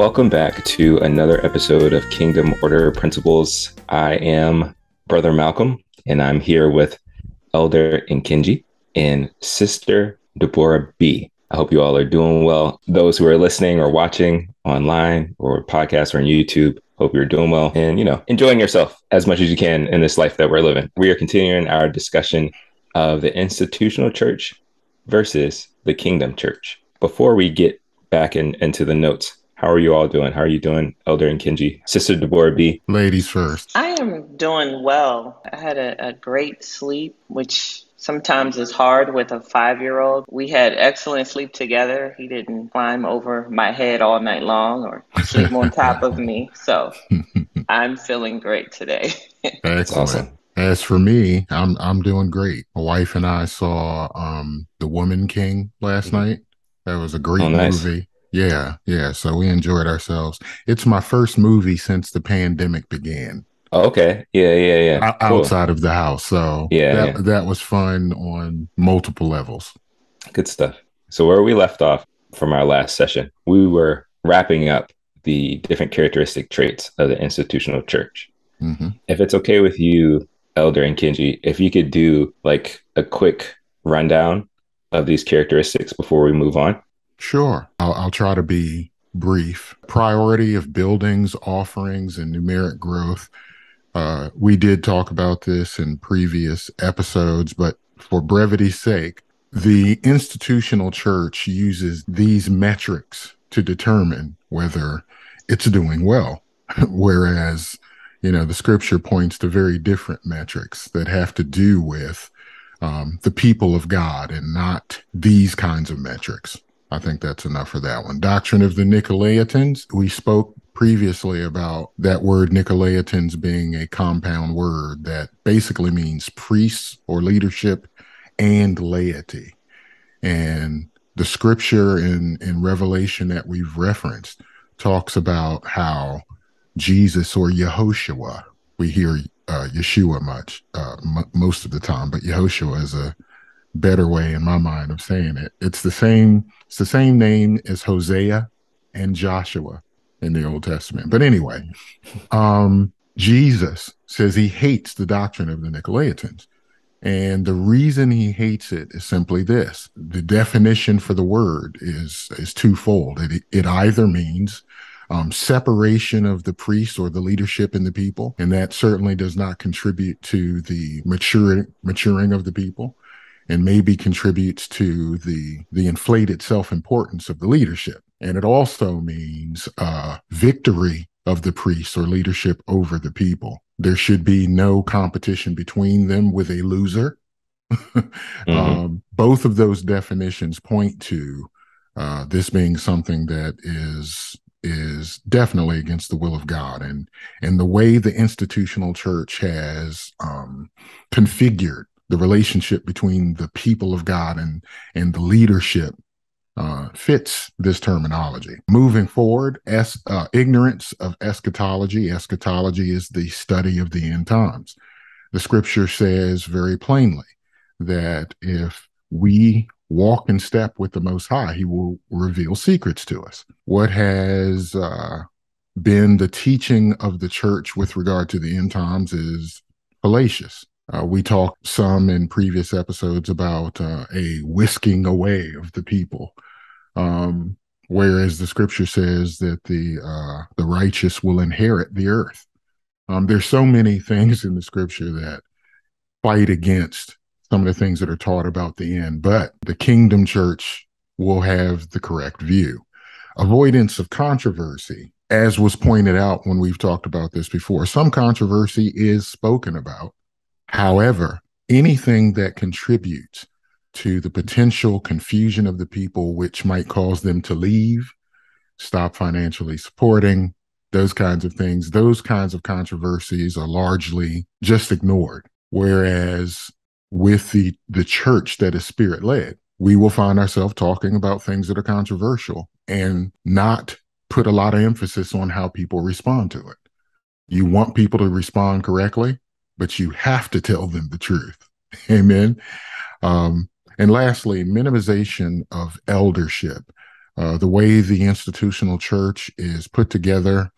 Welcome back to another episode of Kingdom Order Principles. I am Brother Malcolm, and I'm here with Elder Nkinji and Sister Deborah B. I hope you all are doing well. Those who are listening or watching online or podcast or on YouTube, hope you're doing well and, you know, enjoying yourself as much as you can in this life that we're living. We are continuing our discussion of the institutional church versus the kingdom church. Before we get back in, into the notes, how are you all doing? How are you doing, Elder Nkinji? Sister Deborah B. Ladies first. I am doing well. I had a, a great sleep, which sometimes is hard with a five year old. We had excellent sleep together. He didn't climb over my head all night long or sleep on top of me. So I'm feeling great today. Excellent. Awesome. As for me, I'm I'm doing great. My wife and I saw um The Woman King last mm-hmm. night. That was a great oh, nice. movie. Yeah, yeah. So we enjoyed ourselves. It's my first movie since the pandemic began. Oh, okay. Yeah, yeah, yeah. Cool. Outside of the house. So yeah that, yeah. that was fun on multiple levels. Good stuff. So where we left off from our last session, we were wrapping up the different characteristic traits of the institutional church. Mm-hmm. If it's okay with you, Elder Nkinji, if you could do like a quick rundown of these characteristics before we move on. Sure. I'll, I'll try to be brief. Priority of buildings, offerings, and numeric growth uh, we did talk about this in previous episodes, but for brevity's sake, the institutional church uses these metrics to determine whether it's doing well. Whereas, you know, the scripture points to very different metrics that have to do with um, the people of God and not these kinds of metrics. I think that's enough for that one. Doctrine of the Nicolaitans. We spoke previously about that word Nicolaitans being a compound word that basically means priests or leadership and laity. And the scripture in, in Revelation that we've referenced talks about how Jesus or Yehoshua, we hear uh, Yeshua much, uh, m- most of the time, but Yehoshua is a better way in my mind of saying it. It's the same, it's the same name as Hosea and Joshua in the Old Testament. But anyway, um, Jesus says he hates the doctrine of the Nicolaitans. And the reason he hates it is simply this. The definition for the word is, is twofold. It, it either means um, separation of the priest or the leadership in the people, and that certainly does not contribute to the maturing, maturing of the people and maybe contributes to the the inflated self-importance of the leadership. And it also means uh, victory of the priests or leadership over the people. There should be no competition between them with a loser. Mm-hmm. um, both of those definitions point to uh, this being something that is is definitely against the will of God. And and the way the institutional church has um, configured the relationship between the people of God and and the leadership uh, fits this terminology. Moving forward, es- uh, ignorance of eschatology. Eschatology is the study of the end times. The scripture says very plainly that if we walk in step with the Most High, He will reveal secrets to us. What has uh, been the teaching of the church with regard to the end times is fallacious. Uh, we talked some in previous episodes about uh, a whisking away of the people, um, whereas the scripture says that the uh, the righteous will inherit the earth. Um, there's so many things in the scripture that fight against some of the things that are taught about the end, but the kingdom church will have the correct view. Avoidance of controversy, as was pointed out when we've talked about this before, some controversy is spoken about However, anything that contributes to the potential confusion of the people, which might cause them to leave, stop financially supporting, those kinds of things, those kinds of controversies are largely just ignored. Whereas with the, the church that is spirit led, we will find ourselves talking about things that are controversial and not put a lot of emphasis on how people respond to it. You want people to respond correctly but you have to tell them the truth. Amen. Um, and lastly, minimization of eldership. Uh, the way the institutional church is put together,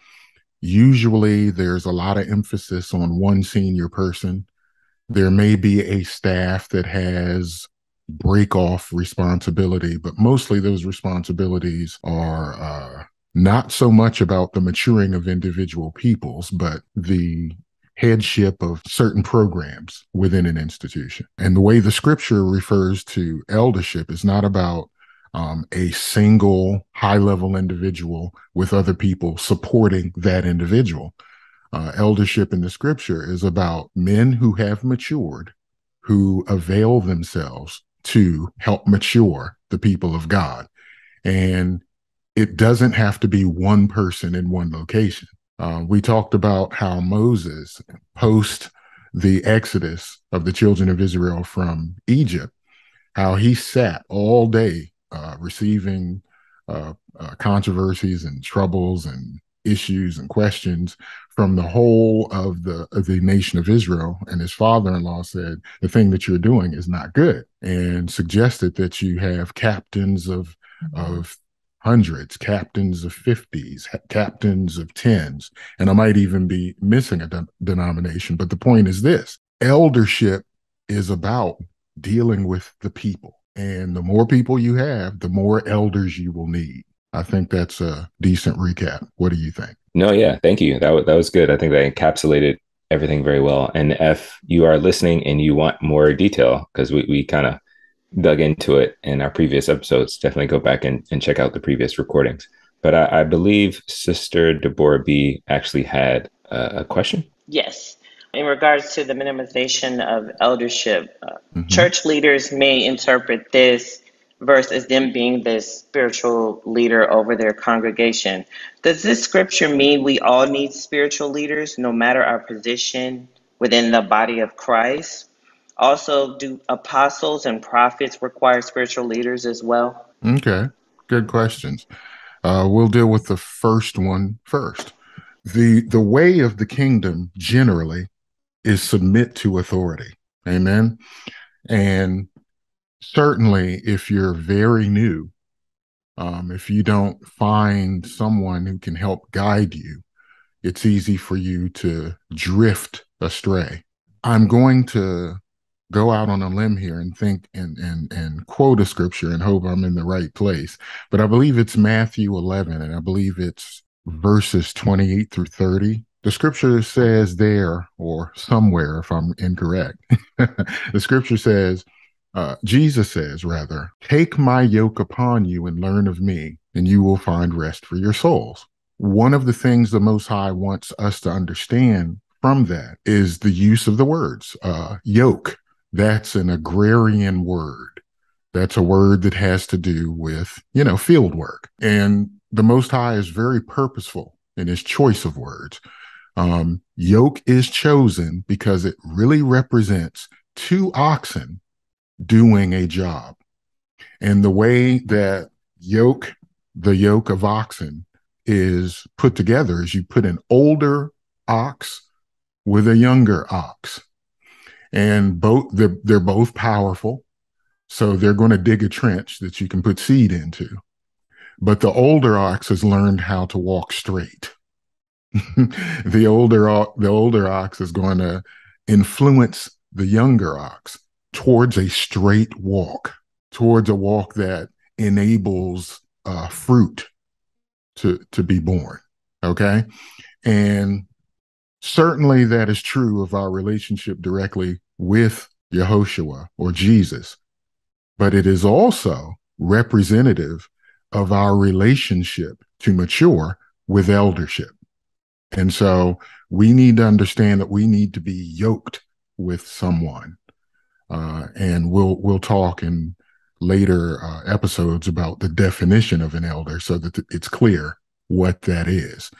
usually there's a lot of emphasis on one senior person. There may be a staff that has break off responsibility, but mostly those responsibilities are uh, not so much about the maturing of individual peoples, but the headship of certain programs within an institution. And the way the scripture refers to eldership is not about um, a single high level individual with other people supporting that individual. Uh, eldership in the scripture is about men who have matured, who avail themselves to help mature the people of God. And it doesn't have to be one person in one location. Uh, we talked about how Moses, post the exodus of the children of Israel from Egypt, how he sat all day uh, receiving uh, uh, controversies and troubles and issues and questions from the whole of the of the nation of Israel. And his father-in-law said, "The thing that you're doing is not good," and suggested that you have captains of of hundreds, captains of 50s, captains of 10s, and I might even be missing a de- denomination. But the point is this eldership is about dealing with the people. And the more people you have, the more elders you will need. I think that's a decent recap. What do you think? No, yeah, thank you. That, w- that was good. I think that encapsulated everything very well. And if you are listening and you want more detail, because we, we kind of dug into it in our previous episodes, definitely go back and, and check out the previous recordings. But I, I believe Sister Deborah B actually had a, a question. Yes. In regards to the minimization of eldership, uh, mm-hmm. church leaders may interpret this verse as them being the spiritual leader over their congregation. Does this scripture mean we all need spiritual leaders, no matter our position within the body of Christ? Also, do apostles and prophets require spiritual leaders as well? Okay, good questions. Uh, we'll deal with the first one first. The the way of the kingdom generally is submit to authority. Amen. And certainly, if you're very new, um, if you don't find someone who can help guide you, it's easy for you to drift astray. I'm going to go out on a limb here and think and and and quote a scripture and hope I'm in the right place. But I believe it's Matthew 11 and I believe it's verses 28 through 30. The scripture says there or somewhere if I'm incorrect. the scripture says uh, Jesus says rather, take my yoke upon you and learn of me, and you will find rest for your souls. One of the things the Most High wants us to understand from that is the use of the words uh, yoke that's an agrarian word. That's a word that has to do with, you know, field work. And the Most High is very purposeful in his choice of words. Um, yoke is chosen because it really represents two oxen doing a job. And the way that yoke, the yoke of oxen, is put together is you put an older ox with a younger ox and both they're, they're both powerful. So they're going to dig a trench that you can put seed into. But the older ox has learned how to walk straight. The older the older ox is going to influence the younger ox towards a straight walk towards a walk that enables uh, fruit to to be born okay? And Certainly, that is true of our relationship directly with Yehoshua or Jesus, but it is also representative of our relationship to mature with eldership. And so we need to understand that we need to be yoked with someone. Uh, and we'll we'll talk in later uh, episodes about the definition of an elder so that it's clear what that is.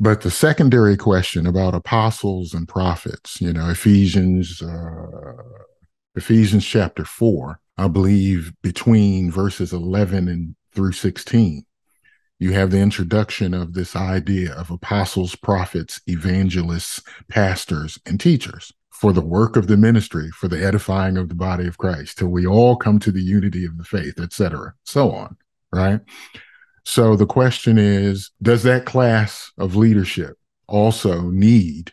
But the secondary question about apostles and prophets, you know, Ephesians, uh, Ephesians chapter four, I believe between verses 11 and through 16, you have the introduction of this idea of apostles, prophets, evangelists, pastors, and teachers for the work of the ministry, for the edifying of the body of Christ, till we all come to the unity of the faith, etc., so on. right? So the question is Does that class of leadership also need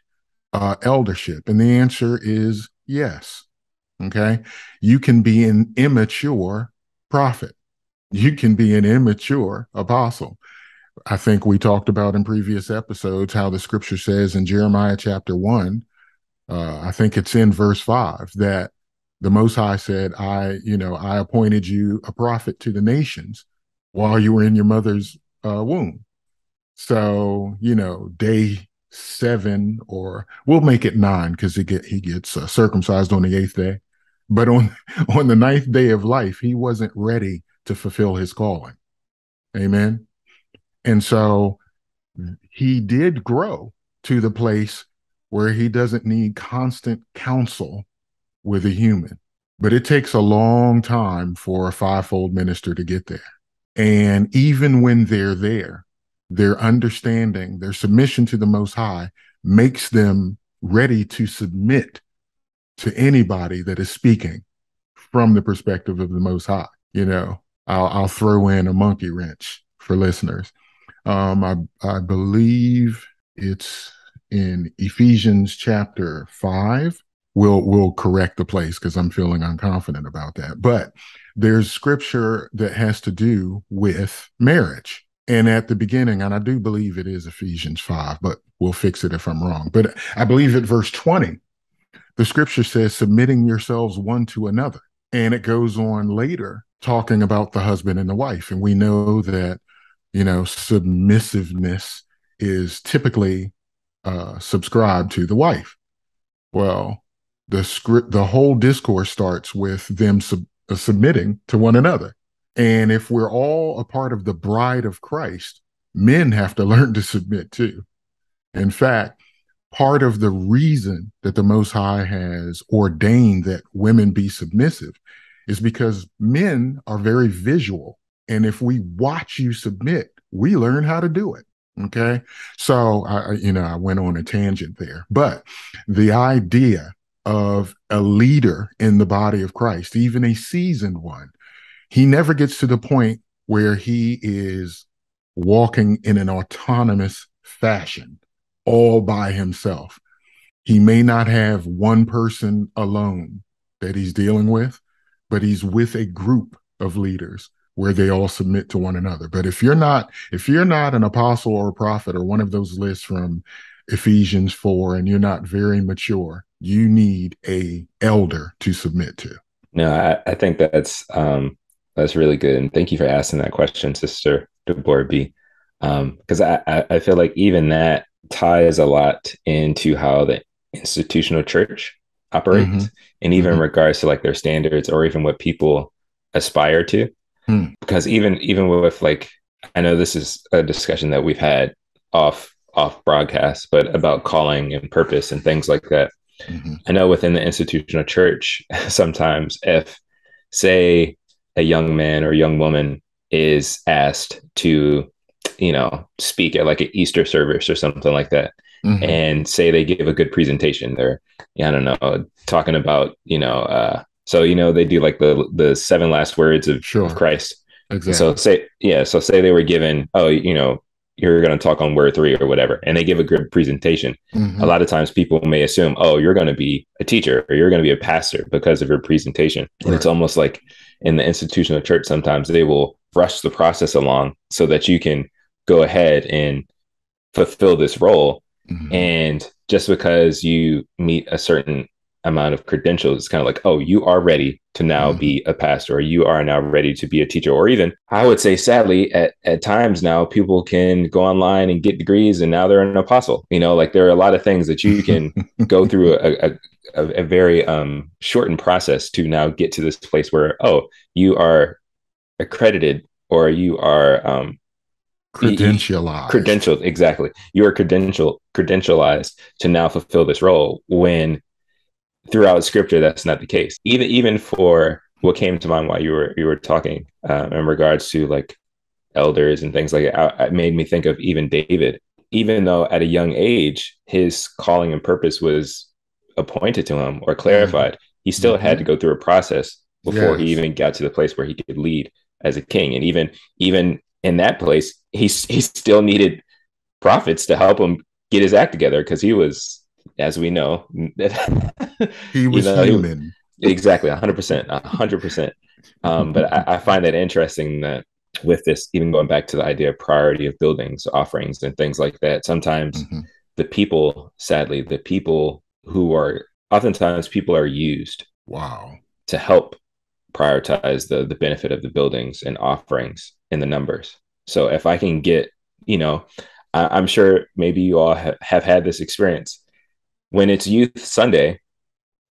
uh, eldership? And the answer is yes. Okay. You can be an immature prophet, you can be an immature apostle. I think we talked about in previous episodes how the scripture says in Jeremiah chapter one, uh, I think it's in verse five, that the Most High said, I, you know, I appointed you a prophet to the nations while you were in your mother's uh, womb. So, you know, day seven, or we'll make it nine because he get he gets uh, circumcised on the eighth day. But on on the ninth day of life, he wasn't ready to fulfill his calling. Amen. And so he did grow to the place where he doesn't need constant counsel with a human. But it takes a long time for a fivefold minister to get there. And even when they're there, their understanding, their submission to the Most High makes them ready to submit to anybody that is speaking from the perspective of the Most High. You know, I'll, I'll throw in a monkey wrench for listeners. Um, I, I believe it's in Ephesians chapter 5 will will correct the place because I'm feeling unconfident about that. But there's scripture that has to do with marriage. And at the beginning, and I do believe it is Ephesians 5, but we'll fix it if I'm wrong. But I believe at verse 20, the scripture says, submitting yourselves one to another. And it goes on later talking about the husband and the wife. And we know that, you know, submissiveness is typically uh, subscribed to the wife. Well, the script, the whole discourse starts with them sub- uh, submitting to one another. And if we're all a part of the bride of Christ, men have to learn to submit too. In fact, part of the reason that the Most High has ordained that women be submissive is because men are very visual. And if we watch you submit, we learn how to do it. Okay. So I, you know, I went on a tangent there, but the idea of a leader in the body of Christ, even a seasoned one, he never gets to the point where he is walking in an autonomous fashion all by himself. He may not have one person alone that he's dealing with, but he's with a group of leaders where they all submit to one another. But if you're not, if you're not an apostle or a prophet or one of those lists from Ephesians 4 and you're not very mature, you need a elder to submit to. No, I, I think that's um that's really good. And thank you for asking that question, Sister Deborah B. Um, because I, I feel like even that ties a lot into how the institutional church operates mm-hmm. and even mm-hmm. in regards to like their standards or even what people aspire to. Hmm. Because even even with like I know this is a discussion that we've had off off broadcast, but about calling and purpose and things like that. Mm-hmm. I know within the institutional church, sometimes if, say, a young man or young woman is asked to, you know, speak at like an Easter service or something like that, mm-hmm. and say they give a good presentation, they're, I don't know, talking about, you know, uh, so you know they do like the the seven last words of, sure. of Christ. Exactly. So say yeah, so say they were given, oh, you know, you're going to talk on word three or whatever, and they give a good presentation. Mm-hmm. A lot of times people may assume, oh, you're going to be a teacher or you're going to be a pastor because of your presentation. Right. And it's almost like in the institutional church, sometimes they will rush the process along so that you can go ahead and fulfill this role. Mm-hmm. And just because you meet a certain amount of credentials. It's kind of like, oh, you are ready to now mm-hmm. be a pastor, or you are now ready to be a teacher, or even I would say, sadly, at, at times now people can go online and get degrees, and now they're an apostle. You know, like there are a lot of things that you can go through a, a, a, a very um, shortened process to now get to this place where, oh, you are accredited or you are um, credentialized. Credentialed, exactly. You are credential credentialized to now fulfill this role when throughout scripture that's not the case even even for what came to mind while you were you were talking um, in regards to like elders and things like that it made me think of even david even though at a young age his calling and purpose was appointed to him or clarified mm-hmm. he still mm-hmm. had to go through a process before yes. he even got to the place where he could lead as a king. And even even in that place, he he still needed prophets to help him get his act together because he was, as we know, he was you know, human. He, exactly, hundred percent, hundred percent. Um, but I, I find that interesting that with this, even going back to the idea of priority of buildings, offerings, and things like that, sometimes mm-hmm. the people, sadly, the people who are oftentimes people are used wow to help prioritize the the benefit of the buildings and offerings in the numbers so if i can get you know I, am sure maybe you all ha- have had this experience when it's youth sunday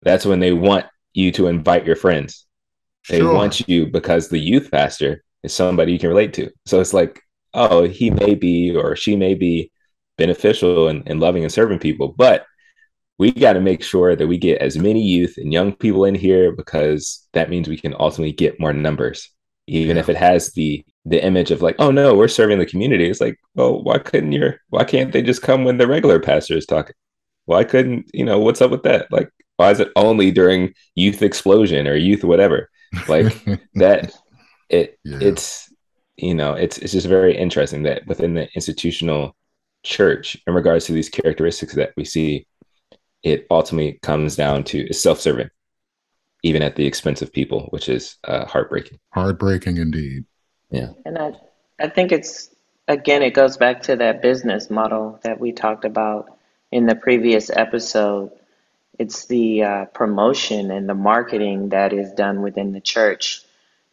that's when they want you to invite your friends. They sure. want you because the youth pastor is somebody you can relate to. So it's like oh he may be or she may be beneficial and, and loving and serving people but we got to make sure that we get as many youth and young people in here because that means we can ultimately get more numbers. Even yeah. if it has the the image of like oh no we're serving the community. It's like well why couldn't your why can't they just come when the regular pastor is talking why couldn't you know what's up with that like why is it only during youth explosion or youth whatever like that it yeah. it's you know it's it's just very interesting that within the institutional church in regards to these characteristics that we see it ultimately comes down to is self-serving, even at the expense of people, which is uh, heartbreaking. Heartbreaking indeed. Yeah. And I, I think it's again, it goes back to that business model that we talked about in the previous episode. It's the uh, promotion and the marketing that is done within the church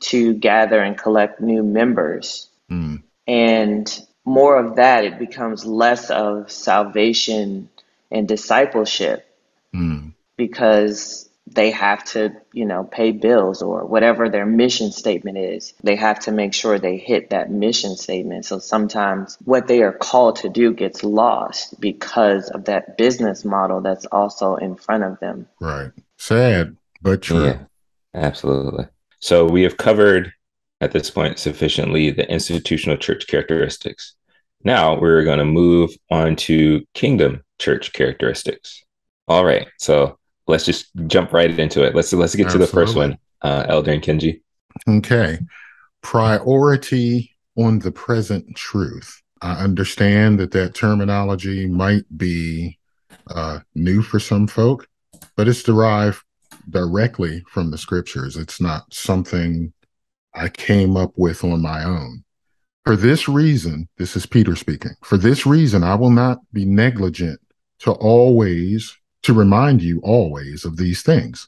to gather and collect new members. Mm. And more of that, it becomes less of salvation and discipleship mm. because they have to, you know, pay bills or whatever their mission statement is. They have to make sure they hit that mission statement. So sometimes what they are called to do gets lost because of that business model that's also in front of them. Right. Sad, but true. Yeah, absolutely. So we have covered at this point sufficiently the institutional church characteristics. Now we're going to move on to kingdom church characteristics. All right, so let's just jump right into it. Let's let's get Absolutely. to the first one, uh, Elder Nkinji. Okay, priority on the present truth. I understand that that terminology might be uh, new for some folk, but it's derived directly from the scriptures. It's not something I came up with on my own. For this reason, this is Peter speaking. For this reason, I will not be negligent to always, to remind you always of these things,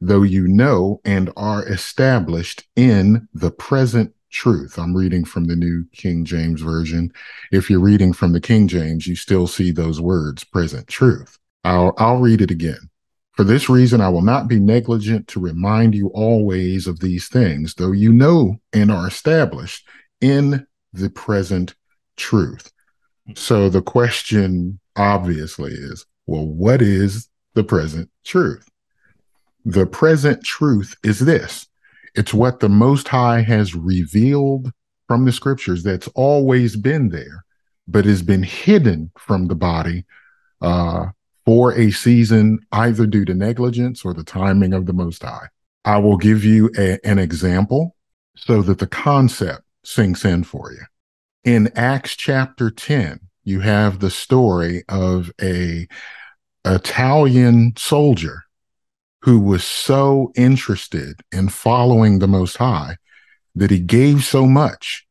though you know and are established in the present truth. I'm reading from the New King James Version. If you're reading from the King James, you still see those words, present truth. I'll, I'll read it again. For this reason, I will not be negligent to remind you always of these things, though you know and are established in the present truth. So the question obviously is well, what is the present truth? The present truth is this it's what the Most High has revealed from the scriptures that's always been there, but has been hidden from the body uh, for a season, either due to negligence or the timing of the Most High. I will give you a, an example so that the concept sinks in for you. In Acts chapter 10, you have the story of a Italian soldier who was so interested in following the Most High that he gave so much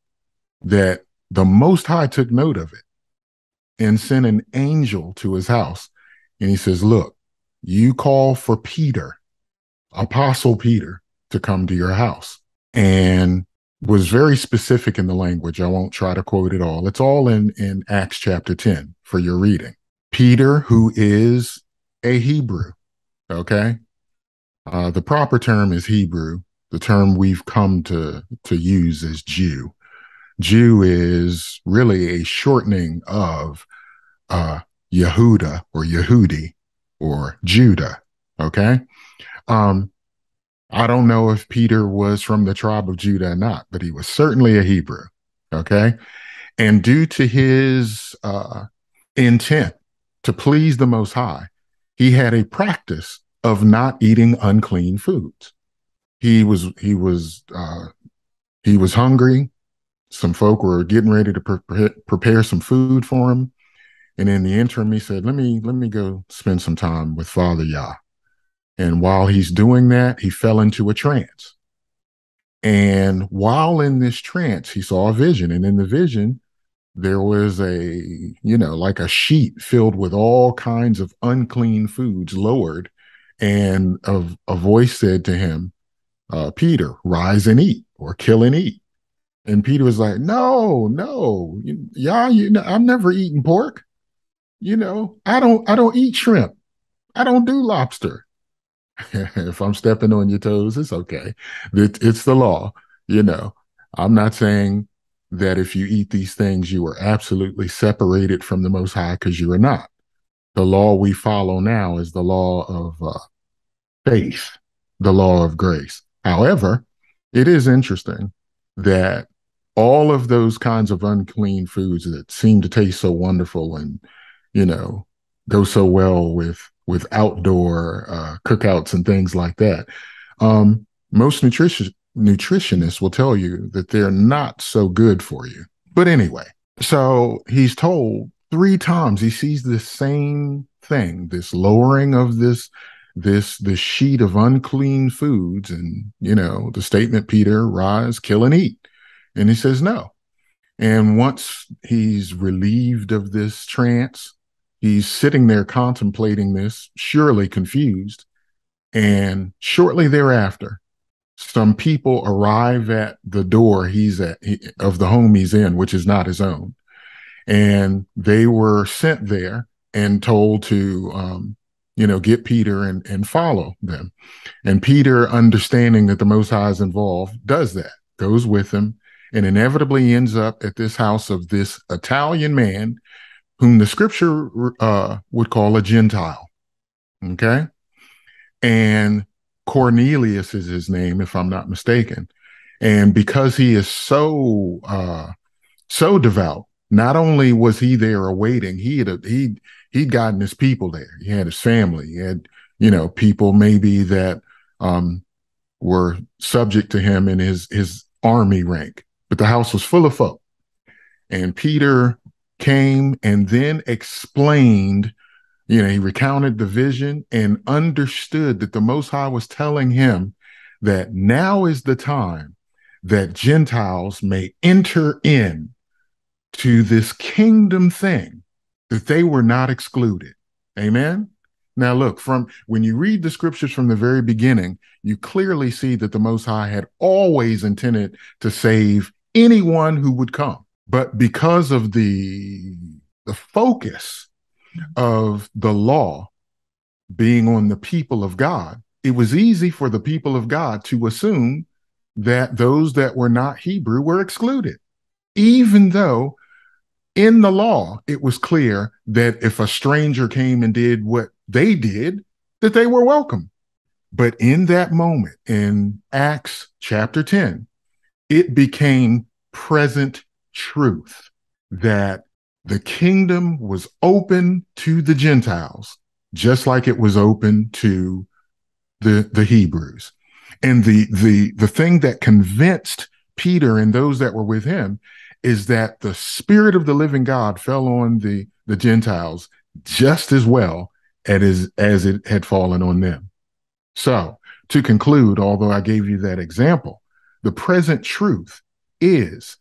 that the Most High took note of it and sent an angel to his house. And he says, Look, you call for Peter, Apostle Peter, to come to your house. And was very specific in the language. I won't try to quote it all. It's all in, in Acts chapter 10 for your reading. Peter, who is a Hebrew, okay? Uh, the proper term is Hebrew. The term we've come to, to use is Jew. Jew is really a shortening of uh, Yehuda or Yehudi or Judah, okay? Um, I don't know if Peter was from the tribe of Judah or not, but he was certainly a Hebrew. Okay. And due to his uh, intent to please the Most High, he had a practice of not eating unclean foods. He was he was uh, he was hungry. Some folk were getting ready to pre- prepare some food for him. And in the interim, he said, let me, let me go spend some time with Father Yah. And while he's doing that, he fell into a trance. And while in this trance, he saw a vision. And in the vision, there was a, you know, like a sheet filled with all kinds of unclean foods lowered. And a, a voice said to him, uh, Peter, rise and eat or kill and eat. And Peter was like, no, no, yeah, you know, I'm never eating pork. You know, I don't, I don't eat shrimp. I don't do lobster. if I'm stepping on your toes, it's okay. It, it's the law. You know, I'm not saying that if you eat these things, you are absolutely separated from the Most High because you are not. The law we follow now is the law of uh, faith, the law of grace. However, it is interesting that all of those kinds of unclean foods that seem to taste so wonderful and, you know, go so well with with outdoor uh, cookouts and things like that. Um, most nutrition nutritionists will tell you that they're not so good for you. But anyway, so he's told three times he sees the same thing, this lowering of this this this sheet of unclean foods and you know the statement peter rise kill and eat and he says no and once he's relieved of this trance He's sitting there contemplating this, surely confused. And shortly thereafter, some people arrive at the door he's at of the home he's in, which is not his own. And they were sent there and told to, um, you know, get Peter and, and follow them. And Peter, understanding that the Most High is involved, does that, goes with them, and inevitably ends up at this house of this Italian man whom the scripture uh, would call a Gentile. Okay. And Cornelius is his name, if I'm not mistaken. And because he is so uh, so devout, not only was he there awaiting, he had he he'd gotten his people there. He had his family. He had you know people maybe that um, were subject to him in his his army rank. But the house was full of folk. And Peter came and then explained, you know, he recounted the vision and understood that the Most High was telling him that now is the time that Gentiles may enter in to this kingdom thing, that they were not excluded. Amen. Now, look, from when you read the scriptures from the very beginning, you clearly see that the Most High had always intended to save anyone who would come. But because of the the focus of the law being on the people of God, it was easy for the people of God to assume that those that were not Hebrew were excluded, even though in the law it was clear that if a stranger came and did what they did, that they were welcome. But in that moment in Acts chapter 10, it became present truth that the kingdom was open to the Gentiles, just like it was open to the, the Hebrews. And the, the, the thing that convinced Peter and those that were with him is that the spirit of the living God fell on the, the Gentiles just as well as, as it had fallen on them. So to conclude, although I gave you that example, the present truth is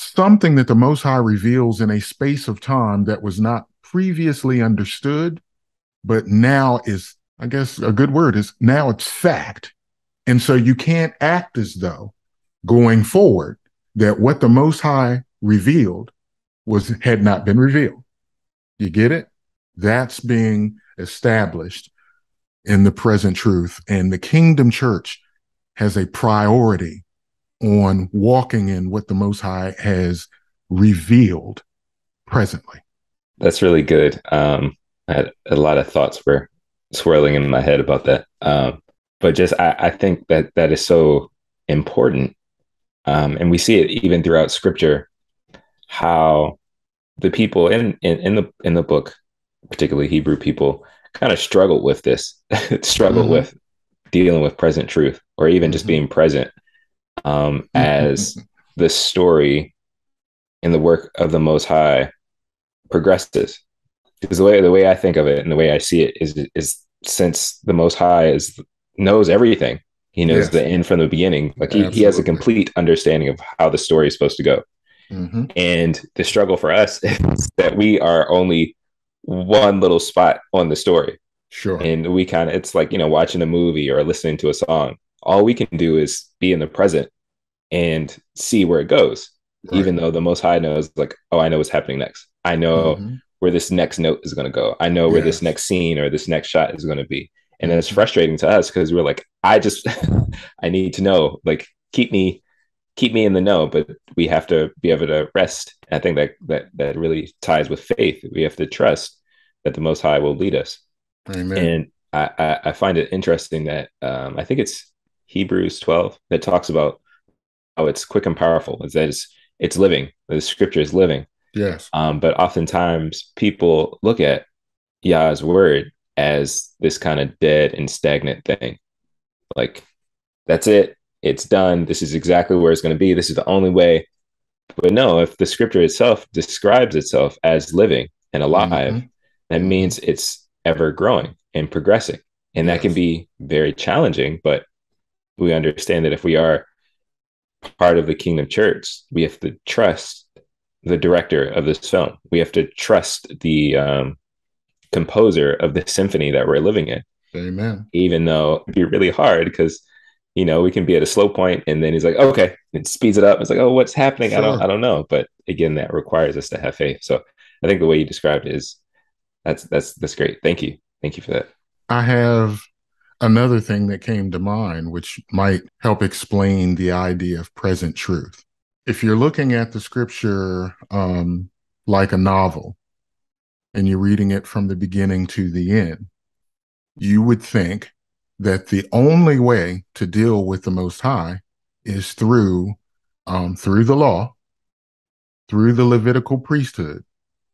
something that the Most High reveals in a space of time that was not previously understood, but now is, I guess a good word is now it's fact. And so you can't act as though going forward that what the Most High revealed was had not been revealed. You get it? That's being established in the present truth. And the kingdom church has a priority on walking in what the Most High has revealed presently. That's really good. Um, I had a lot of thoughts were swirling in my head about that. Um, but just I, I, think that that is so important, um, and we see it even throughout Scripture how the people in, in in the in the book, particularly Hebrew people, kind of struggle with this, struggle mm-hmm. with dealing with present truth, or even just mm-hmm. being present um, as the story and the work of the Most High progresses. Because the way the way I think of it and the way I see it is is since the Most High is knows everything, he knows yes. the end from the beginning. Like he, he has a complete understanding of how the story is supposed to go. Mm-hmm. And the struggle for us is that we are only one little spot on the story. Sure. And we kind of, it's like, you know, watching a movie or listening to a song. All we can do is be in the present and see where it goes, right. even though the Most High knows, like, oh, I know what's happening next. I know mm-hmm. where this next note is going to go. I know where yes. this next scene or this next shot is going to be. And then it's mm-hmm. frustrating to us because we're like, I just, I need to know, like, keep me keep me in the know, but we have to be able to rest. I think that that that really ties with faith. We have to trust that the Most High will lead us. Amen. And I, I, I find it interesting that um, I think it's Hebrews 12 that talks about how it's quick and powerful. Is that it's, it's living. The scripture is living. Yes. Um, but oftentimes people look at Yah's word as this kind of dead and stagnant thing. Like, that's it it's done. This is exactly where it's going to be. This is the only way. But no, if the scripture itself describes itself as living and alive, mm-hmm. that means it's ever growing and progressing. And yes. that can be very challenging, but we understand that if we are part of the kingdom church, we have to trust the director of this film. We have to trust the um, composer of the symphony that we're living in. Amen. Even though it'd be really hard because you know, we can be at a slow point and then he's like, okay, it speeds it up. It's like, oh, what's happening? Sure. I don't, I don't know. But again, that requires us to have faith. So I think the way you described it is that's, that's, that's great. Thank you. Thank you for that. I have another thing that came to mind, which might help explain the idea of present truth. If you're looking at the scripture um, like a novel and you're reading it from the beginning to the end, you would think that the only way to deal with the Most High is through um, through the law, through the Levitical priesthood,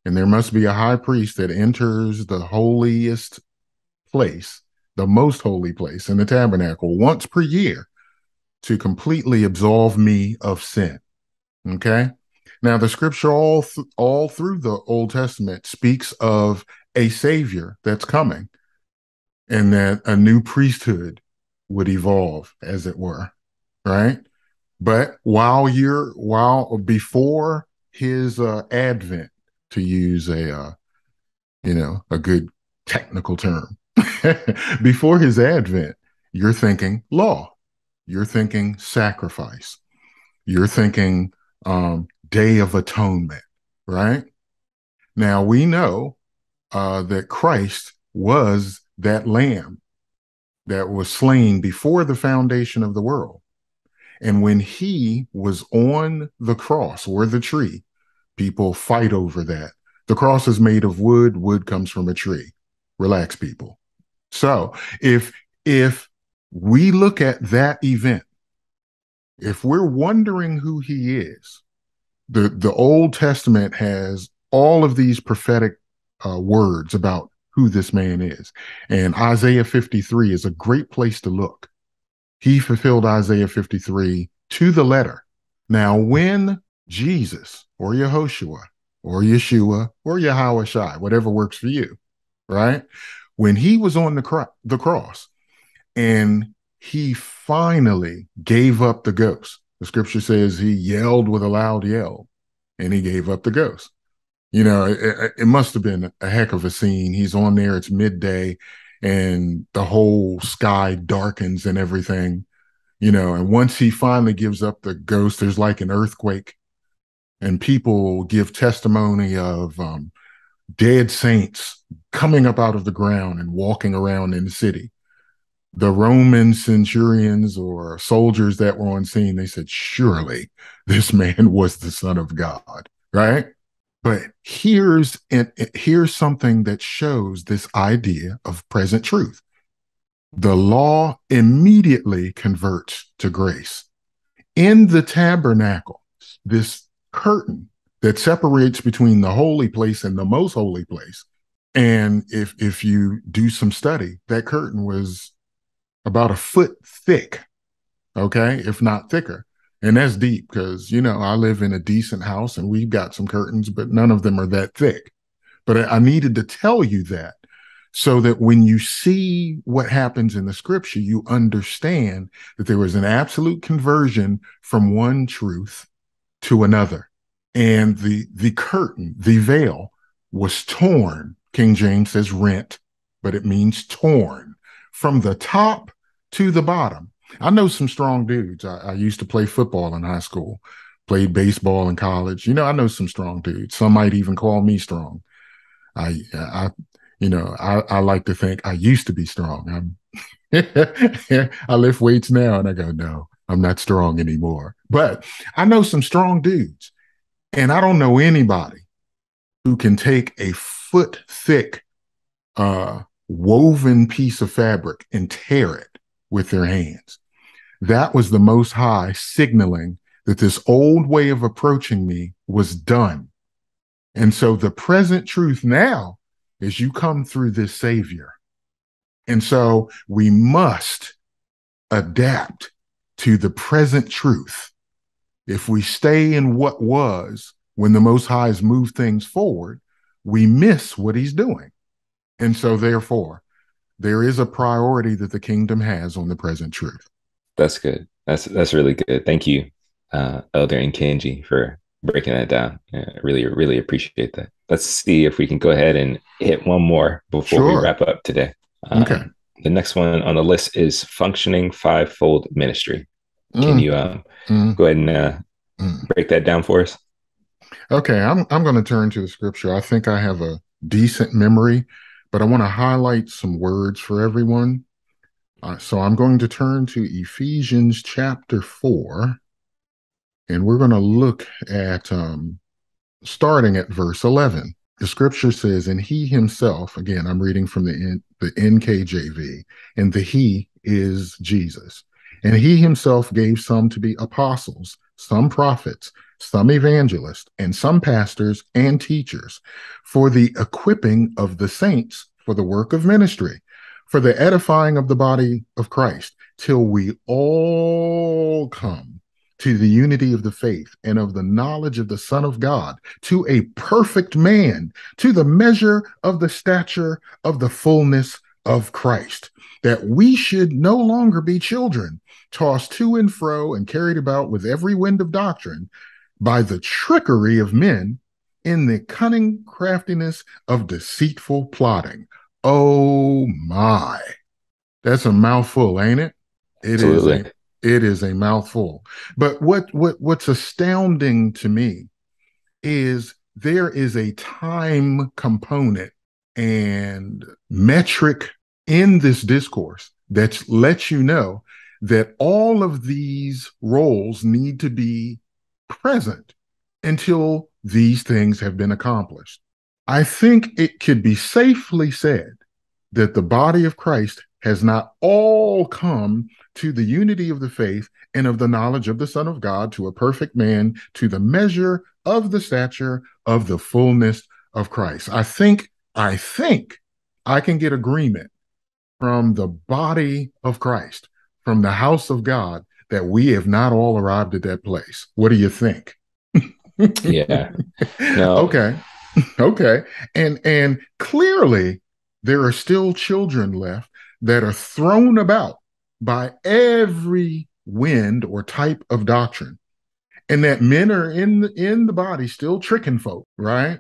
and there must be a high priest that enters the holiest place, the most holy place in the tabernacle once per year to completely absolve me of sin. Okay. Now the scripture all th- all through the Old Testament speaks of a savior that's coming and that a new priesthood would evolve, as it were, right? But while you're while before his uh, advent, to use a uh, you know a good technical term, before his advent, you're thinking law, you're thinking sacrifice, you're thinking um, day of atonement, right? Now we know uh, that Christ was that lamb that was slain before the foundation of the world. And when he was on the cross or the tree, people fight over that. The cross is made of wood, wood comes from a tree. Relax, people. So if if we look at that event, if we're wondering who he is, the, the Old Testament has all of these prophetic uh, words about who this man is. And Isaiah 53 is a great place to look. He fulfilled Isaiah 53 to the letter. Now, when Jesus or Yehoshua or Yeshua or Yahweh whatever works for you, right? When he was on the, cro- the cross and he finally gave up the ghost, the scripture says he yelled with a loud yell and he gave up the ghost you know, it, it must have been a heck of a scene. He's on there, it's midday, and the whole sky darkens and everything, you know. And once he finally gives up the ghost, there's like an earthquake, and people give testimony of um, dead saints coming up out of the ground and walking around in the city. The Roman centurions or soldiers that were on scene, they said, Surely this man was the Son of God, right? But here's here's something that shows this idea of present truth. The law immediately converts to grace. In the tabernacle, this curtain that separates between the holy place and the most holy place. And if if you do some study, that curtain was about a foot thick, okay, if not thicker. And that's deep because, you know, I live in a decent house and we've got some curtains, but none of them are that thick. But I, needed to tell you that so that when you see what happens in the scripture, you understand that there was an absolute conversion from one truth to another. And the, the curtain, the veil was torn. King James says rent, but it means torn from the top to the bottom. I know some strong dudes. I, I used to play football in high school, played baseball in college. You know, I know some strong dudes. Some might even call me strong. I, I, you know, I, I like to think I used to be strong. I'm I lift weights now and I go, no, I'm not strong anymore. But I know some strong dudes, and I don't know anybody who can take a foot thick uh, woven piece of fabric and tear it with their hands. That was the most high signaling that this old way of approaching me was done. And so the present truth now is you come through this Savior. And so we must adapt to the present truth. If we stay in what was when the Most High has moved things forward, we miss what he's doing. And so, therefore, there is a priority that the kingdom has on the present truth. That's good. That's that's really good. Thank you, uh, Elder Nkinji, for breaking that down. Yeah, I really, really appreciate that. Let's see if we can go ahead and hit one more before sure. we wrap up today. Um, okay. The next one on the list is functioning fivefold ministry. Mm. Can you um, mm. go ahead and uh, mm. break that down for us? Okay, I'm I'm going to turn to the scripture. I think I have a decent memory, but I want to highlight some words for everyone. Uh, so I'm going to turn to Ephesians chapter four, and we're going to look at um, starting at verse 11. The scripture says, And he himself, again, I'm reading from the, N, the NKJV, and the he is Jesus. And he himself gave some to be apostles, some prophets, some evangelists, and some pastors and teachers for the equipping of the saints for the work of ministry, for the edifying of the body of Christ, till we all come to the unity of the faith and of the knowledge of the Son of God, to a perfect man, to the measure of the stature of the fullness of Christ, that we should no longer be children, tossed to and fro and carried about with every wind of doctrine by the trickery of men in the cunning craftiness of deceitful plotting. Oh my. That's a mouthful, ain't it? It Absolutely. is. A, it is a mouthful. But what what what's astounding to me is there is a time component and metric in this discourse that lets you know that all of these roles need to be present until these things have been accomplished. I think it could be safely said that the body of Christ has not all come to the unity of the faith and of the knowledge of the Son of God to a perfect man, to the measure of the stature of the fullness of Christ. I think, I think I can get agreement from the body of Christ, from the house of God, that we have not all arrived at that place. What do you think? yeah. No. Okay. Okay. And and clearly there are still children left that are thrown about by every wind or type of doctrine. And that men are in the, in the body still tricking folk, right?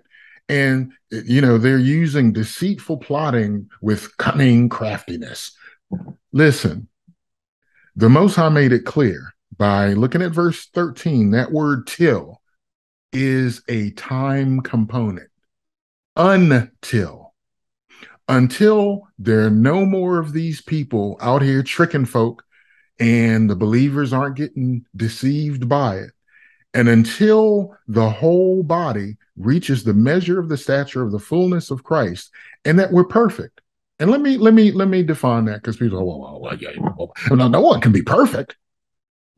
And you know, they're using deceitful plotting with cunning craftiness. Listen, the Most High made it clear by looking at verse 13, that word till is a time component. Until. Until there are no more of these people out here tricking folk and the believers aren't getting deceived by it. And until the whole body reaches the measure of the stature of the fullness of Christ and that we're perfect. And let me let me let me define that because people, well, well, yeah, well, no, no one can be perfect.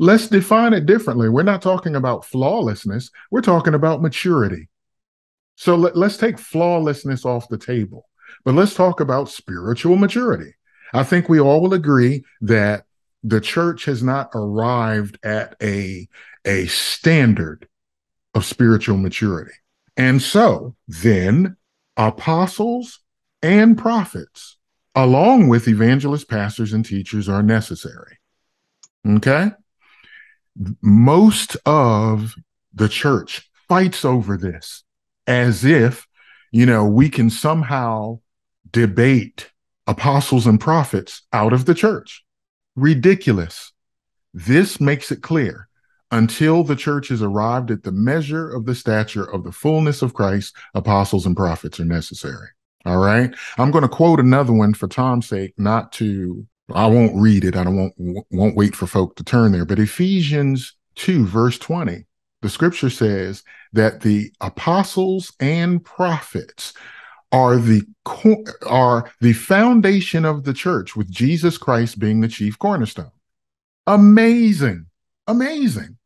Let's define it differently. We're not talking about flawlessness. We're talking about maturity. So let, let's take flawlessness off the table, but let's talk about spiritual maturity. I think we all will agree that the church has not arrived at a a standard of spiritual maturity. And so then apostles and prophets, along with evangelists, pastors, and teachers, are necessary. Okay? Most of the church fights over this as if, you know, we can somehow debate apostles and prophets out of the church. Ridiculous. This makes it clear until the church has arrived at the measure of the stature of the fullness of Christ, apostles and prophets are necessary. All right. I'm going to quote another one for Tom's sake, not to, I won't read it. I don't won't, won't wait for folk to turn there, but Ephesians 2, verse 20, the scripture says that the apostles and prophets are the are the foundation of the church with Jesus Christ being the chief cornerstone. Amazing. Amazing.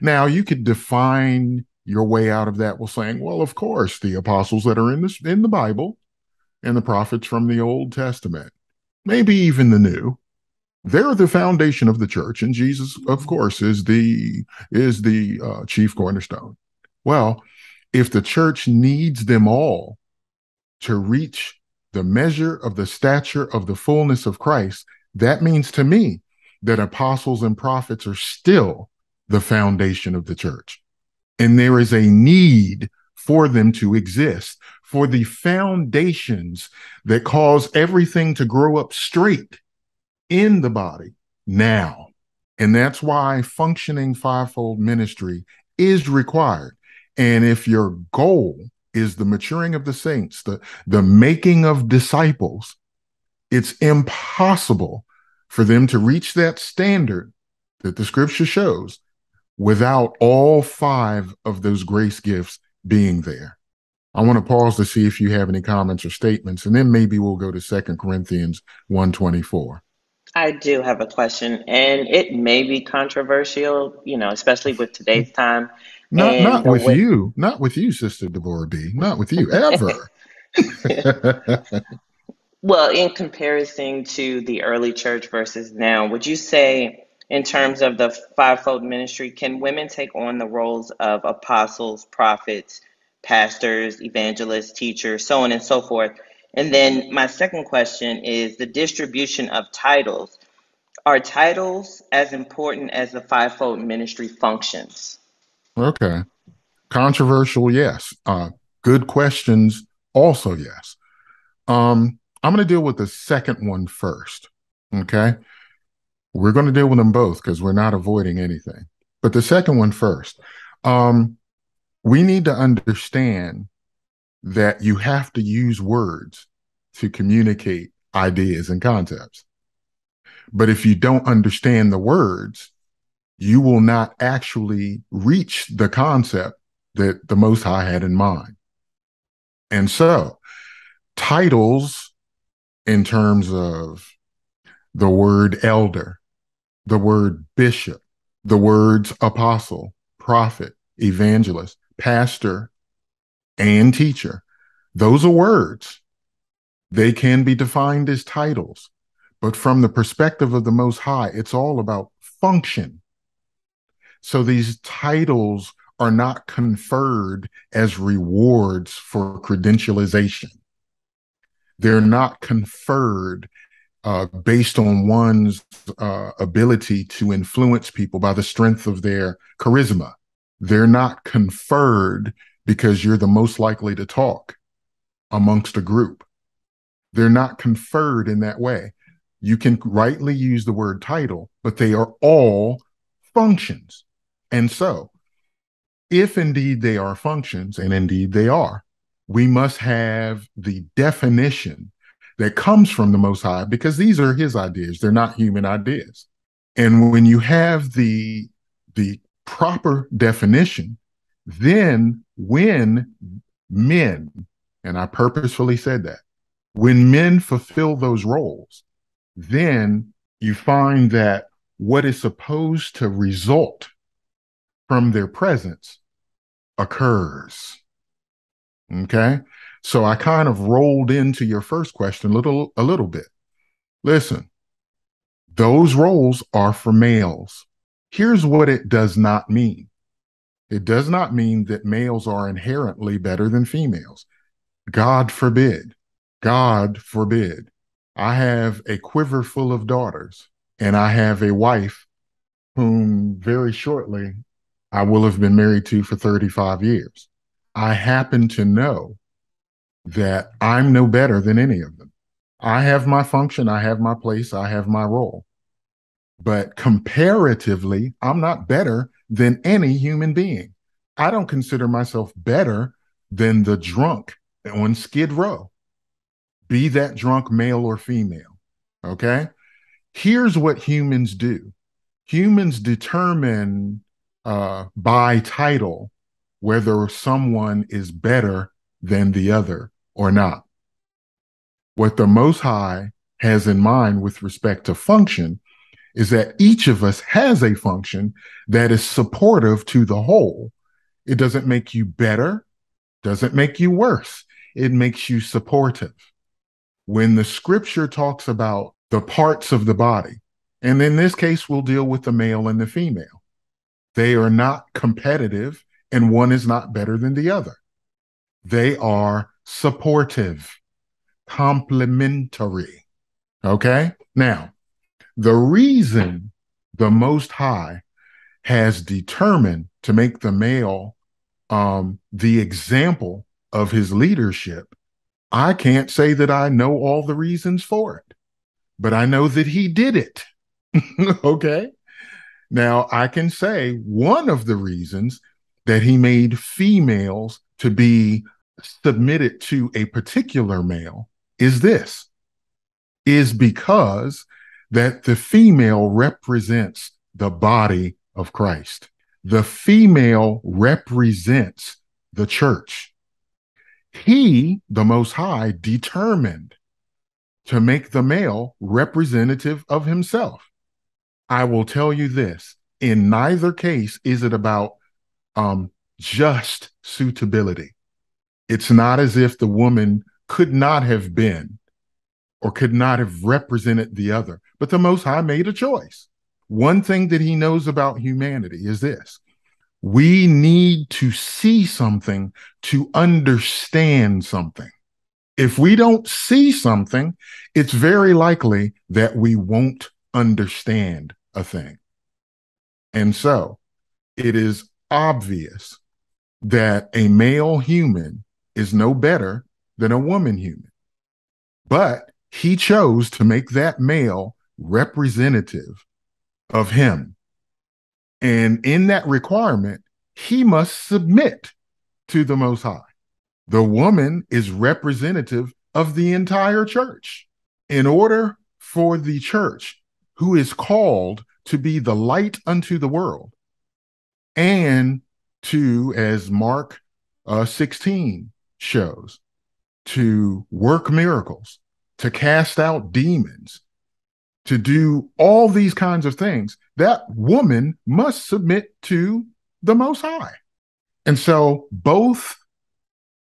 Now you could define your way out of that while saying, well, of course, the apostles that are in this in the Bible and the prophets from the Old Testament, maybe even the New, they're the foundation of the church, and Jesus, of course, is the is the uh, chief cornerstone. Well, if the church needs them all to reach the measure of the stature of the fullness of Christ, that means to me that apostles and prophets are still the foundation of the church. And there is a need for them to exist, for the foundations that cause everything to grow up straight in the body now. And that's why functioning fivefold ministry is required. And if your goal is the maturing of the saints, the, the making of disciples, it's impossible for them to reach that standard that the scripture shows without all five of those grace gifts being there. I want to pause to see if you have any comments or statements, and then maybe we'll go to Second Corinthians 124. I do have a question, and it may be controversial, you know, especially with today's time. Not not with way- you, not with you, Sister Deborah B. Not with you ever. well, in comparison to the early church versus now, would you say in terms of the fivefold ministry, can women take on the roles of apostles, prophets, pastors, evangelists, teachers, so on and so forth? And then my second question is the distribution of titles. Are titles as important as the fivefold ministry functions? Okay. Controversial, yes. Uh, good questions, also, yes. Um, I'm going to deal with the second one first. Okay. We're going to deal with them both because we're not avoiding anything. But the second one first. Um, we need to understand that you have to use words to communicate ideas and concepts. But if you don't understand the words, you will not actually reach the concept that the Most High had in mind. And so, titles in terms of the word elder, the word bishop, the words apostle, prophet, evangelist, pastor, and teacher. Those are words. They can be defined as titles, but from the perspective of the Most High, it's all about function. So these titles are not conferred as rewards for credentialization. They're not conferred uh, based on one's uh, ability to influence people by the strength of their charisma. They're not conferred because you're the most likely to talk amongst a group. They're not conferred in that way. You can rightly use the word title, but they are all functions. And so, if indeed they are functions, and indeed they are, we must have the definition that comes from the Most High because these are His ideas. They're not human ideas. And when you have the the proper definition, then when men, and I purposefully said that, when men fulfill those roles, then you find that what is supposed to result from their presence occurs. Okay. So I kind of rolled into your first question a little a little bit. Listen, those roles are for males. Here's what it does not mean it does not mean that males are inherently better than females. God forbid. God forbid. I have a quiver full of daughters, and I have a wife whom very shortly I will have been married to for 35 years. I happen to know that I'm no better than any of them. I have my function, I have my place, I have my role. But comparatively, I'm not better than any human being. I don't consider myself better than the drunk on Skid Row, be that drunk male or female. Okay. Here's what humans do humans determine uh, by title whether someone is better than the other or not. What the Most High has in mind with respect to function is that each of us has a function that is supportive to the whole. It doesn't make you better, doesn't make you worse. It makes you supportive. When the scripture talks about the parts of the body, and in this case, we'll deal with the male and the female. They are not competitive, and one is not better than the other. They are supportive, complementary. Okay? Now, the reason the Most High has determined to make the male um, the example of his leadership, I can't say that I know all the reasons for it, but I know that he did it. okay. Now, I can say one of the reasons that he made females to be submitted to a particular male is this is because that the female represents the body of Christ. The female represents the church. He, the Most High, determined to make the male representative of himself. I will tell you this in neither case is it about um, just suitability. It's not as if the woman could not have been or could not have represented the other, but the Most High made a choice. One thing that he knows about humanity is this we need to see something to understand something. If we don't see something, it's very likely that we won't understand a thing. And so it is obvious that a male human is no better than a woman human. But he chose to make that male representative of him. And in that requirement, he must submit to the Most High. The woman is representative of the entire church. In order for the church who is called to be the light unto the world and to, as Mark uh, 16 shows, to work miracles, to cast out demons, to do all these kinds of things, that woman must submit to the Most High. And so both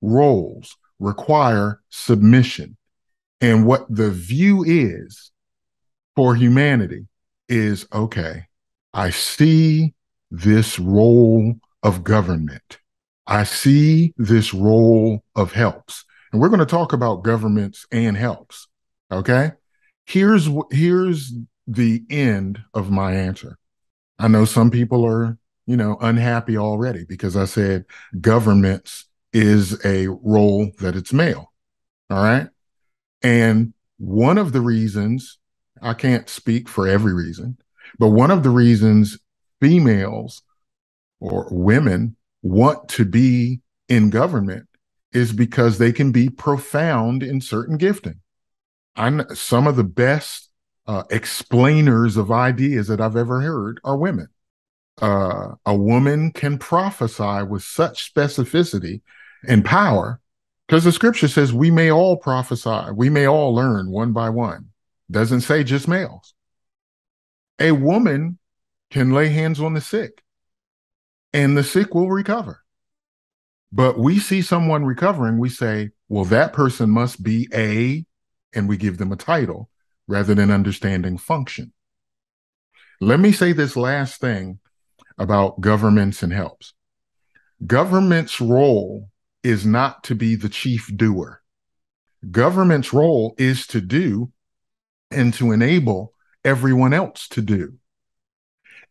roles require submission. And what the view is for humanity is okay, I see this role of government. I see this role of helps. And we're going to talk about governments and helps. Okay? Here's here's the end of my answer. I know some people are, you know, unhappy already because I said governments is a role that it's male. All right? And one of the reasons I can't speak for every reason, but one of the reasons females or women want to be in government is because they can be profound in certain gifting. I'm some of the best uh, explainers of ideas that I've ever heard are women. Uh, a woman can prophesy with such specificity and power because the scripture says we may all prophesy, we may all learn one by one. Doesn't say just males. A woman can lay hands on the sick and the sick will recover. But we see someone recovering, we say, well, that person must be a, and we give them a title rather than understanding function. Let me say this last thing about governments and helps. Government's role is not to be the chief doer. Government's role is to do and to enable everyone else to do.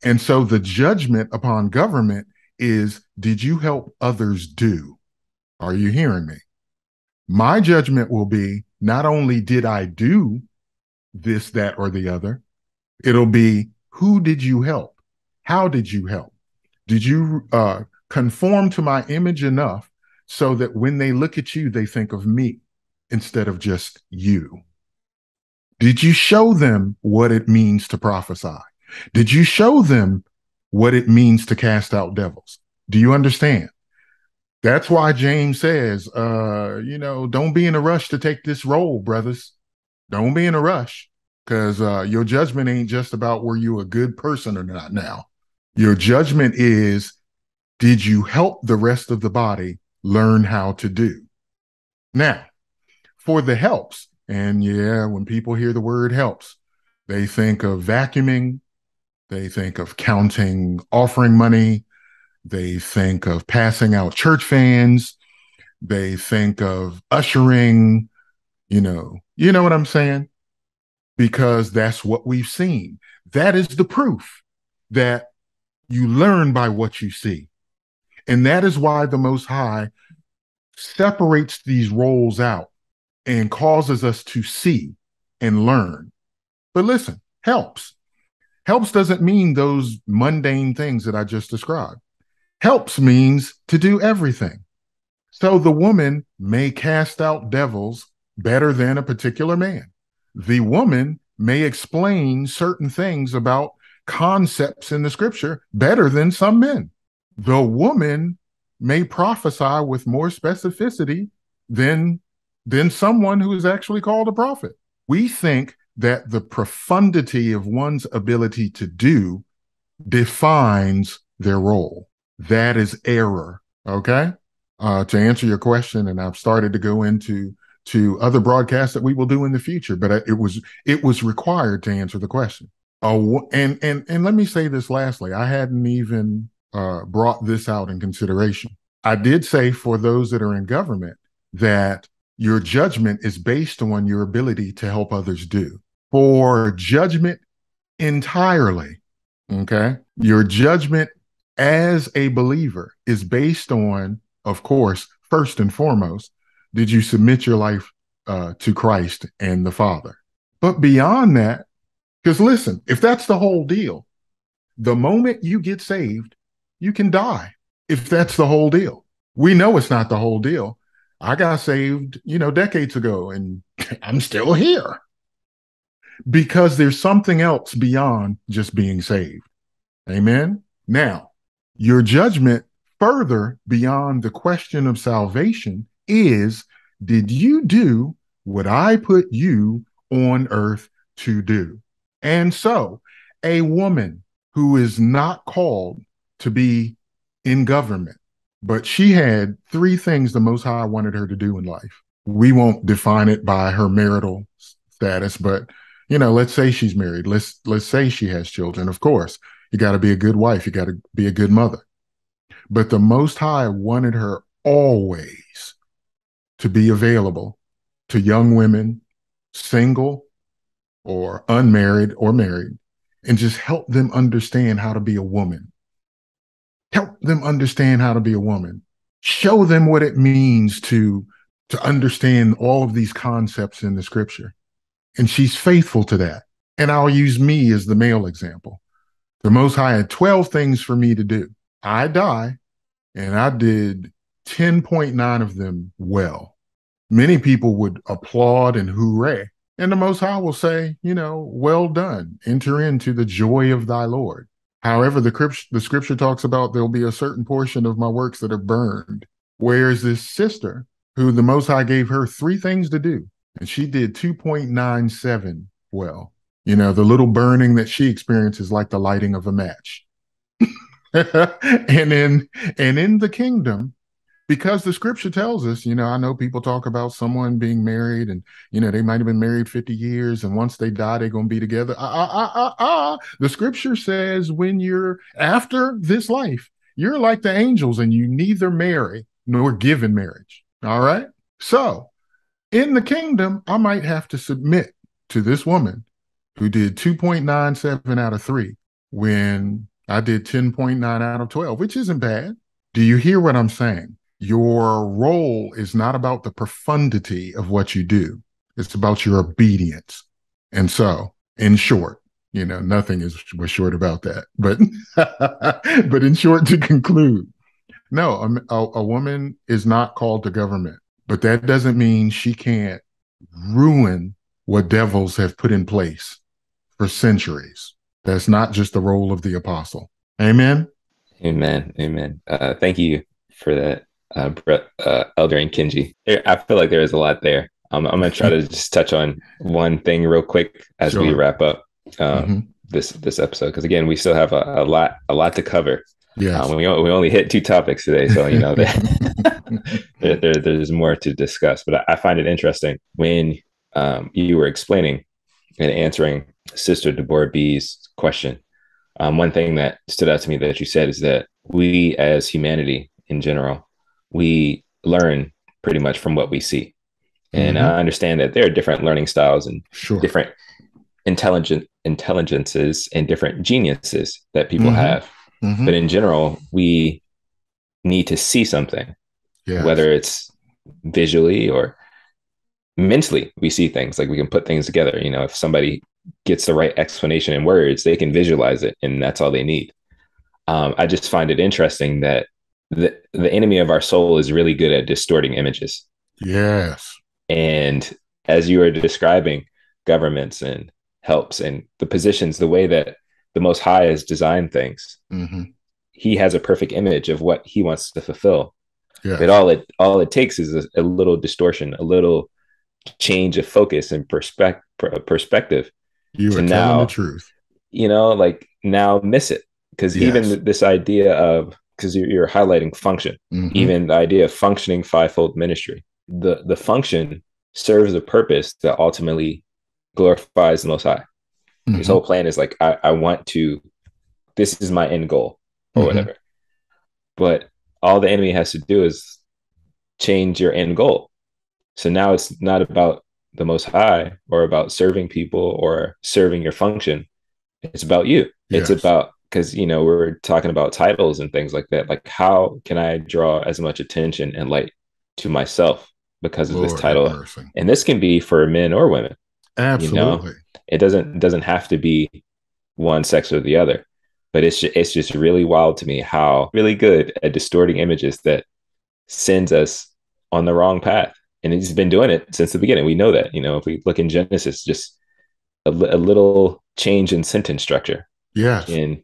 And so the judgment upon government is did you help others do? Are you hearing me? My judgment will be not only did I do this, that, or the other, it'll be who did you help? How did you help? Did you uh, conform to my image enough so that when they look at you, they think of me instead of just you? Did you show them what it means to prophesy? Did you show them what it means to cast out devils? Do you understand? That's why James says, uh, you know, don't be in a rush to take this role, brothers. Don't be in a rush because uh, your judgment ain't just about were you a good person or not now. Your judgment is, did you help the rest of the body learn how to do? Now, for the helps, and yeah, when people hear the word helps, they think of vacuuming, they think of counting offering money, they think of passing out church fans. They think of ushering, you know, you know what I'm saying? Because that's what we've seen. That is the proof that you learn by what you see. And that is why the Most High separates these roles out and causes us to see and learn. But listen, helps. Helps doesn't mean those mundane things that I just described. Helps means to do everything. So the woman may cast out devils better than a particular man. The woman may explain certain things about concepts in the scripture better than some men. The woman may prophesy with more specificity than than someone who is actually called a prophet. We think that the profundity of one's ability to do defines their role. That is error. Okay. Uh, to answer your question, and I've started to go into to other broadcasts that we will do in the future, but it was it was required to answer the question. Uh, and and and let me say this lastly, I hadn't even uh, brought this out in consideration. I did say for those that are in government that your judgment is based on your ability to help others do. For judgment entirely, okay, your judgment as a believer is based on, of course, first and foremost, did you submit your life uh, to Christ and the Father? But beyond that, because listen, if that's the whole deal, the moment you get saved, you can die. If that's the whole deal, we know it's not the whole deal. I got saved, you know, decades ago, and I'm still here because there's something else beyond just being saved. Amen. Now, your judgment further beyond the question of salvation is Did you do what I put you on earth to do? And so, a woman who is not called to be in government, but she had three things the Most High wanted her to do in life. We won't define it by her marital status, but you know, let's say she's married. Let's let's say she has children. Of course, you got to be a good wife. You got to be a good mother. But the Most High wanted her always to be available to young women, single or unmarried or married, and just help them understand how to be a woman. Help them understand how to be a woman. Show them what it means to, to understand all of these concepts in the scripture. And she's faithful to that. And I'll use me as the male example. The Most High had 12 things for me to do. I die, and I did 10.9 of them well. Many people would applaud and hooray. And the Most High will say, you know, well done. Enter into the joy of thy Lord. However, the, the scripture talks about there'll be a certain portion of my works that are burned. Whereas this sister, who the Most High gave her three things to do, and she did 2.97 well. You know, the little burning that she experiences like the lighting of a match. and in and in the kingdom, because the scripture tells us, you know, I know people talk about someone being married and, you know, they might have been married 50 years and once they die, they're going to be together. Ah, ah, ah, ah. The scripture says when you're after this life, you're like the angels and you neither marry nor give in marriage. All right. So in the kingdom, I might have to submit to this woman who did 2.97 out of three when I did 10.9 out of 12, which isn't bad. Do you hear what I'm saying? Your role is not about the profundity of what you do, it's about your obedience. And so, in short, you know, nothing is was short about that. But but in short, to conclude, no, a, a, woman is not called to government, but that doesn't mean she can't ruin what devils have put in place for centuries. That's not just the role of the apostle. Amen. Amen. Amen. Uh, thank you for that, uh, Brett, uh, Elder Nkinji. I feel like there is a lot there. Um, I'm going to try to just touch on one thing real quick as sure. we wrap up um, mm-hmm. this this episode because again we still have a, a, lot a lot to cover. Yeah, um, we we only hit two topics today, so you know there, there, there's more to discuss. But I, I find it interesting when um, you were explaining and answering Sister Deborah B's question. Um, one thing that stood out to me that you said is that we, as humanity in general, we learn pretty much from what we see. And mm-hmm. I understand that there are different learning styles and sure. different intelligent intelligences and different geniuses that people mm-hmm. have. Mm-hmm. But in general, we need to see something, yes. whether it's visually or mentally we see things like we can put things together you know if somebody gets the right explanation in words they can visualize it and that's all they need um, i just find it interesting that the, the enemy of our soul is really good at distorting images yes and as you are describing governments and helps and the positions the way that the most high has designed things mm-hmm. he has a perfect image of what he wants to fulfill yes. but all it all it takes is a, a little distortion a little change of focus and perspective perspective you are telling now, the truth you know like now miss it because yes. even this idea of because you're, you're, highlighting function mm-hmm. even the idea of functioning fivefold ministry the the function serves a purpose that ultimately glorifies the most high mm-hmm. his whole plan is like I, I want to this is my end goal or mm-hmm. whatever but all the enemy has to do is change your end goal so now it's not about the most high or about serving people or serving your function. It's about you. Yes. It's about because you know we're talking about titles and things like that. Like how can I draw as much attention and light to myself because of Lord this title? And this can be for men or women. Absolutely. You know? It doesn't doesn't have to be one sex or the other. But it's just, it's just really wild to me how really good at distorting images that sends us on the wrong path and he's been doing it since the beginning. We know that. You know, if we look in Genesis, just a, a little change in sentence structure, yeah, can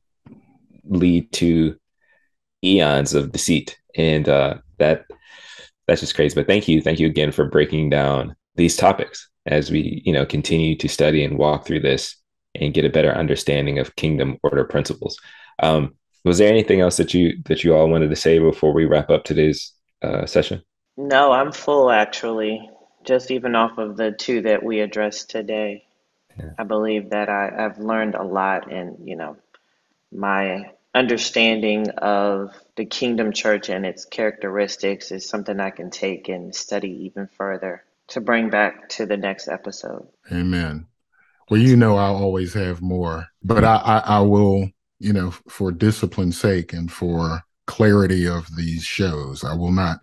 lead to eons of deceit, and uh, that that's just crazy. But thank you, thank you again for breaking down these topics as we you know continue to study and walk through this and get a better understanding of kingdom order principles. Um, was there anything else that you that you all wanted to say before we wrap up today's uh, session? No, I'm full actually, just even off of the two that we addressed today. Yeah. I believe that I, I've learned a lot, and you know, my understanding of the Kingdom Church and its characteristics is something I can take and study even further to bring back to the next episode. Amen. Well, you know, I'll always have more, but I, I, I will, you know, for discipline's sake and for clarity of these shows, I will not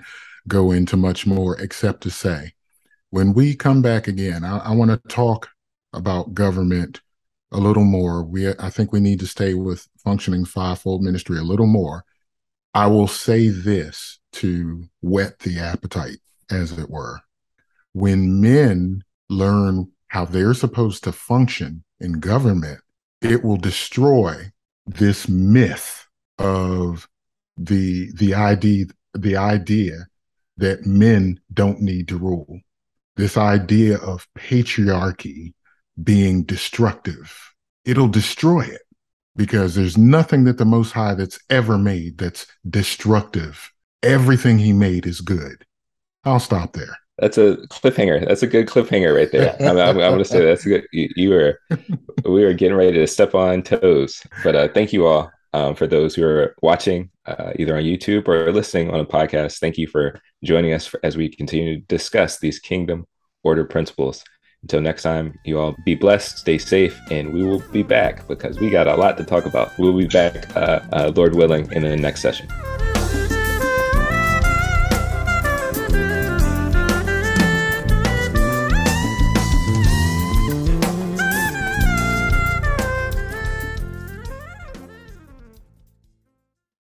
go into much more except to say when we come back again, I, I want to talk about government a little more. We I think we need to stay with functioning fivefold ministry a little more. I will say this to whet the appetite, as it were. When men learn how they're supposed to function in government, it will destroy this myth of the the idea the idea that men don't need to rule. This idea of patriarchy being destructive, it'll destroy it because there's nothing that the Most High that's ever made that's destructive everything he made is good. I'll stop there. That's a cliffhanger. That's a good cliffhanger right there. I'm, I'm, I'm going to say that's good. You, you, were, we were getting ready to step on toes. But uh, thank you all um, for those who are watching uh, either on YouTube or listening on a podcast. Thank you for joining us for, as we continue to discuss these kingdom order principles. Until next time, you all be blessed, stay safe, and we will be back because we got a lot to talk about. We'll be back, uh, uh Lord willing, in the next session.